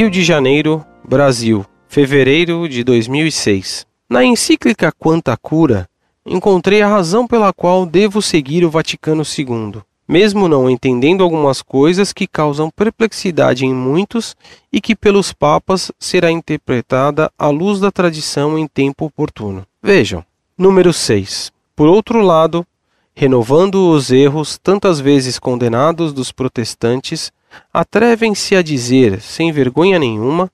Rio de Janeiro, Brasil, fevereiro de 2006. Na encíclica Quanta Cura, encontrei a razão pela qual devo seguir o Vaticano II, mesmo não entendendo algumas coisas que causam perplexidade em muitos e que pelos papas será interpretada à luz da tradição em tempo oportuno. Vejam. Número 6. Por outro lado, renovando os erros tantas vezes condenados dos protestantes, atrevem-se a dizer, sem vergonha nenhuma,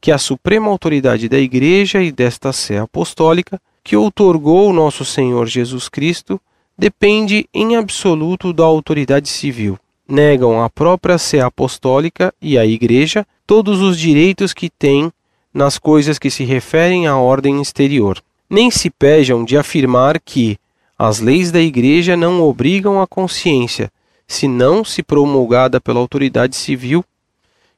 que a suprema autoridade da Igreja e desta Sé Apostólica, que outorgou nosso Senhor Jesus Cristo, depende em absoluto da autoridade civil. Negam à própria Sé Apostólica e à Igreja todos os direitos que têm nas coisas que se referem à ordem exterior. Nem se pejam de afirmar que, as leis da Igreja não obrigam a consciência, senão se promulgada pela autoridade civil,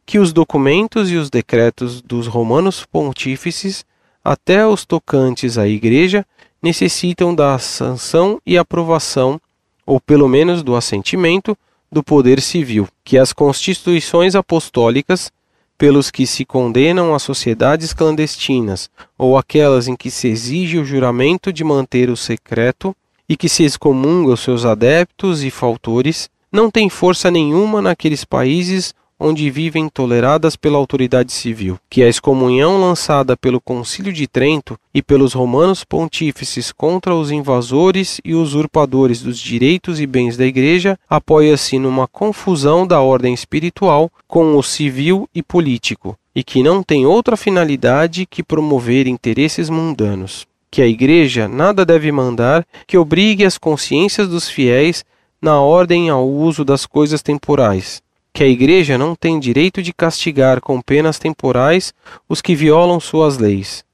que os documentos e os decretos dos romanos pontífices, até os tocantes à Igreja, necessitam da sanção e aprovação, ou pelo menos do assentimento, do poder civil, que as constituições apostólicas, pelos que se condenam as sociedades clandestinas ou aquelas em que se exige o juramento de manter o secreto, e que se excomunga os seus adeptos e faltores, não tem força nenhuma naqueles países onde vivem toleradas pela autoridade civil, que a excomunhão lançada pelo Concílio de Trento e pelos romanos pontífices contra os invasores e usurpadores dos direitos e bens da Igreja apoia-se numa confusão da ordem espiritual com o civil e político, e que não tem outra finalidade que promover interesses mundanos. Que a Igreja nada deve mandar que obrigue as consciências dos fiéis na ordem ao uso das coisas temporais, que a Igreja não tem direito de castigar com penas temporais os que violam suas leis,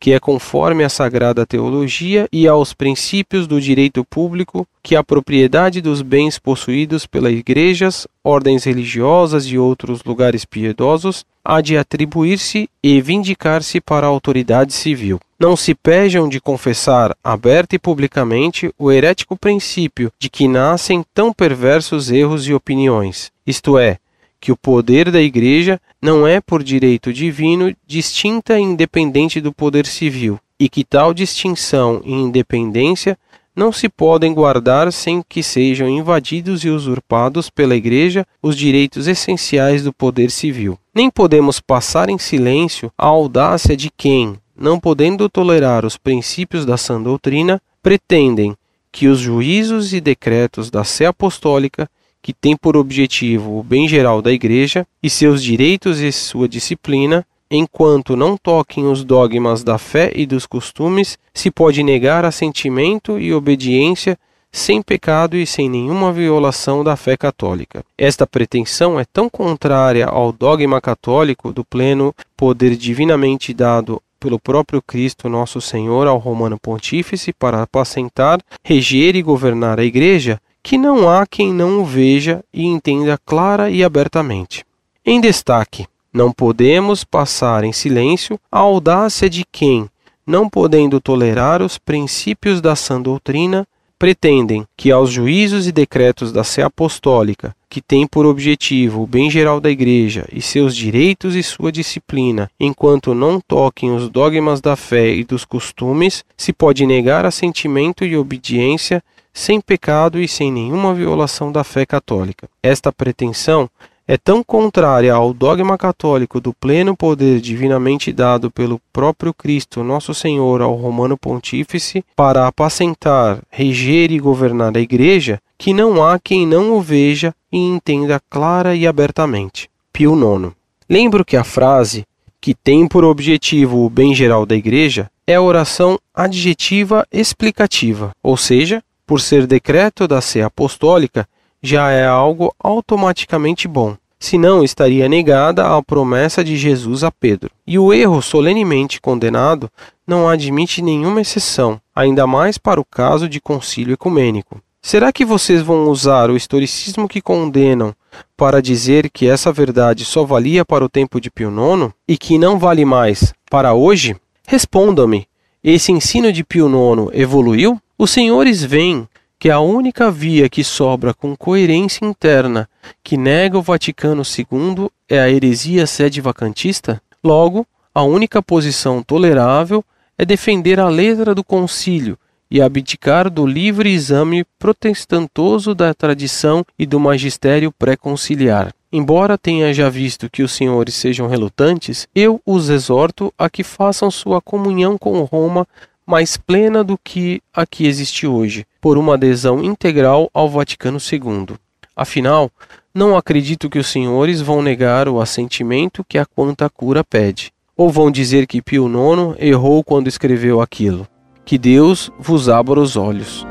que é conforme à sagrada teologia e aos princípios do direito público que a propriedade dos bens possuídos pelas igrejas, ordens religiosas e outros lugares piedosos há de atribuir-se e vindicar-se para a autoridade civil. Não se pejam de confessar aberta e publicamente o herético princípio de que nascem tão perversos erros e opiniões, isto é, que o poder da Igreja não é por direito divino distinta e independente do poder civil, e que tal distinção e independência não se podem guardar sem que sejam invadidos e usurpados pela Igreja os direitos essenciais do poder civil. Nem podemos passar em silêncio a audácia de quem, não podendo tolerar os princípios da sã doutrina, pretendem que os juízos e decretos da Sé Apostólica que tem por objetivo o bem geral da Igreja e seus direitos e sua disciplina, enquanto não toquem os dogmas da fé e dos costumes, se pode negar assentimento e obediência sem pecado e sem nenhuma violação da fé católica. Esta pretensão é tão contrária ao dogma católico do pleno poder divinamente dado pelo próprio Cristo nosso Senhor ao Romano Pontífice para apacentar, reger e governar a Igreja, que não há quem não o veja e entenda clara e abertamente. Em destaque, não podemos passar em silêncio a audácia de quem, não podendo tolerar os princípios da sã doutrina, pretendem que aos juízos e decretos da Sé Apostólica, que tem por objetivo o bem geral da Igreja e seus direitos e sua disciplina, enquanto não toquem os dogmas da fé e dos costumes, se pode negar assentimento e obediência sem pecado e sem nenhuma violação da fé católica. Esta pretensão é tão contrária ao dogma católico do pleno poder divinamente dado pelo próprio Cristo, nosso Senhor, ao Romano Pontífice, para apacentar, reger e governar a Igreja, que não há quem não o veja e entenda clara e abertamente. Pio IX. Lembro que a frase, que tem por objetivo o bem geral da Igreja, é a oração adjetiva explicativa, ou seja, por ser decreto da Sé Apostólica, já é algo automaticamente bom, senão estaria negada a promessa de Jesus a Pedro. E o erro solenemente condenado não admite nenhuma exceção, ainda mais para o caso de concílio ecumênico. Será que vocês vão usar o historicismo que condenam para dizer que essa verdade só valia para o tempo de Pio IX e que não vale mais para hoje? Respondam-me: esse ensino de Pio IX evoluiu? Os senhores veem que a única via que sobra com coerência interna que nega o Vaticano II é a heresia sede vacantista? Logo, a única posição tolerável é defender a letra do concílio e abdicar do livre exame protestantoso da tradição e do magistério pré-conciliar. Embora tenha já visto que os senhores sejam relutantes, eu os exorto a que façam sua comunhão com Roma mais plena do que a que existe hoje, por uma adesão integral ao Vaticano II. Afinal, não acredito que os senhores vão negar o assentimento que a quanta cura pede, ou vão dizer que Pio IX errou quando escreveu aquilo. Que Deus vos abra os olhos.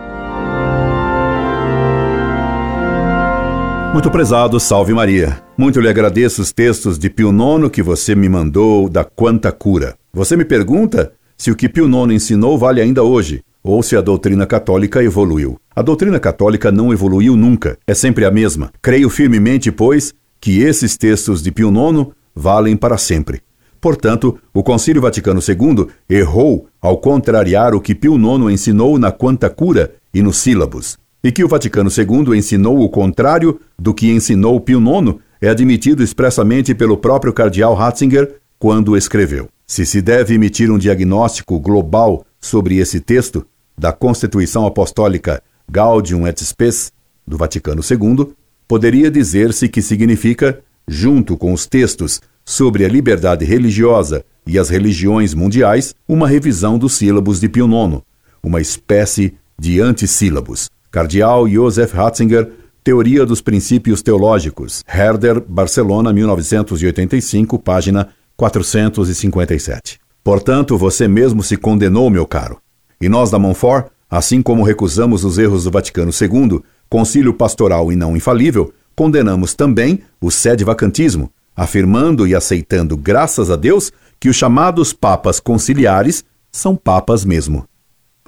Muito prezado, salve Maria. Muito lhe agradeço os textos de Pio IX que você me mandou da Quanta Cura. Você me pergunta se o que Pio IX ensinou vale ainda hoje, ou se a doutrina católica evoluiu. A doutrina católica não evoluiu nunca, é sempre a mesma. Creio firmemente, pois, que esses textos de Pio IX valem para sempre. Portanto, o Concílio Vaticano II errou ao contrariar o que Pio IX ensinou na Quanta Cura e nos sílabos. E que o Vaticano II ensinou o contrário do que ensinou Pio IX é admitido expressamente pelo próprio cardeal Ratzinger quando escreveu. Se se deve emitir um diagnóstico global sobre esse texto da Constituição Apostólica Gaudium et Spes do Vaticano II, poderia dizer-se que significa, junto com os textos sobre a liberdade religiosa e as religiões mundiais, uma revisão dos sílabos de Pio IX, uma espécie de antissílabos. Cardeal Joseph Ratzinger, Teoria dos Princípios Teológicos, Herder, Barcelona, 1985, página 457. Portanto, você mesmo se condenou, meu caro. E nós da Montfort, assim como recusamos os erros do Vaticano II, concílio pastoral e não infalível, condenamos também o sede-vacantismo, afirmando e aceitando, graças a Deus, que os chamados papas conciliares são papas mesmo.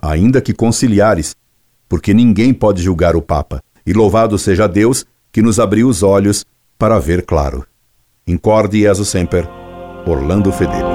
Ainda que conciliares, porque ninguém pode julgar o Papa. E louvado seja Deus que nos abriu os olhos para ver claro. Incorde Jesus Semper, Orlando Fedeli.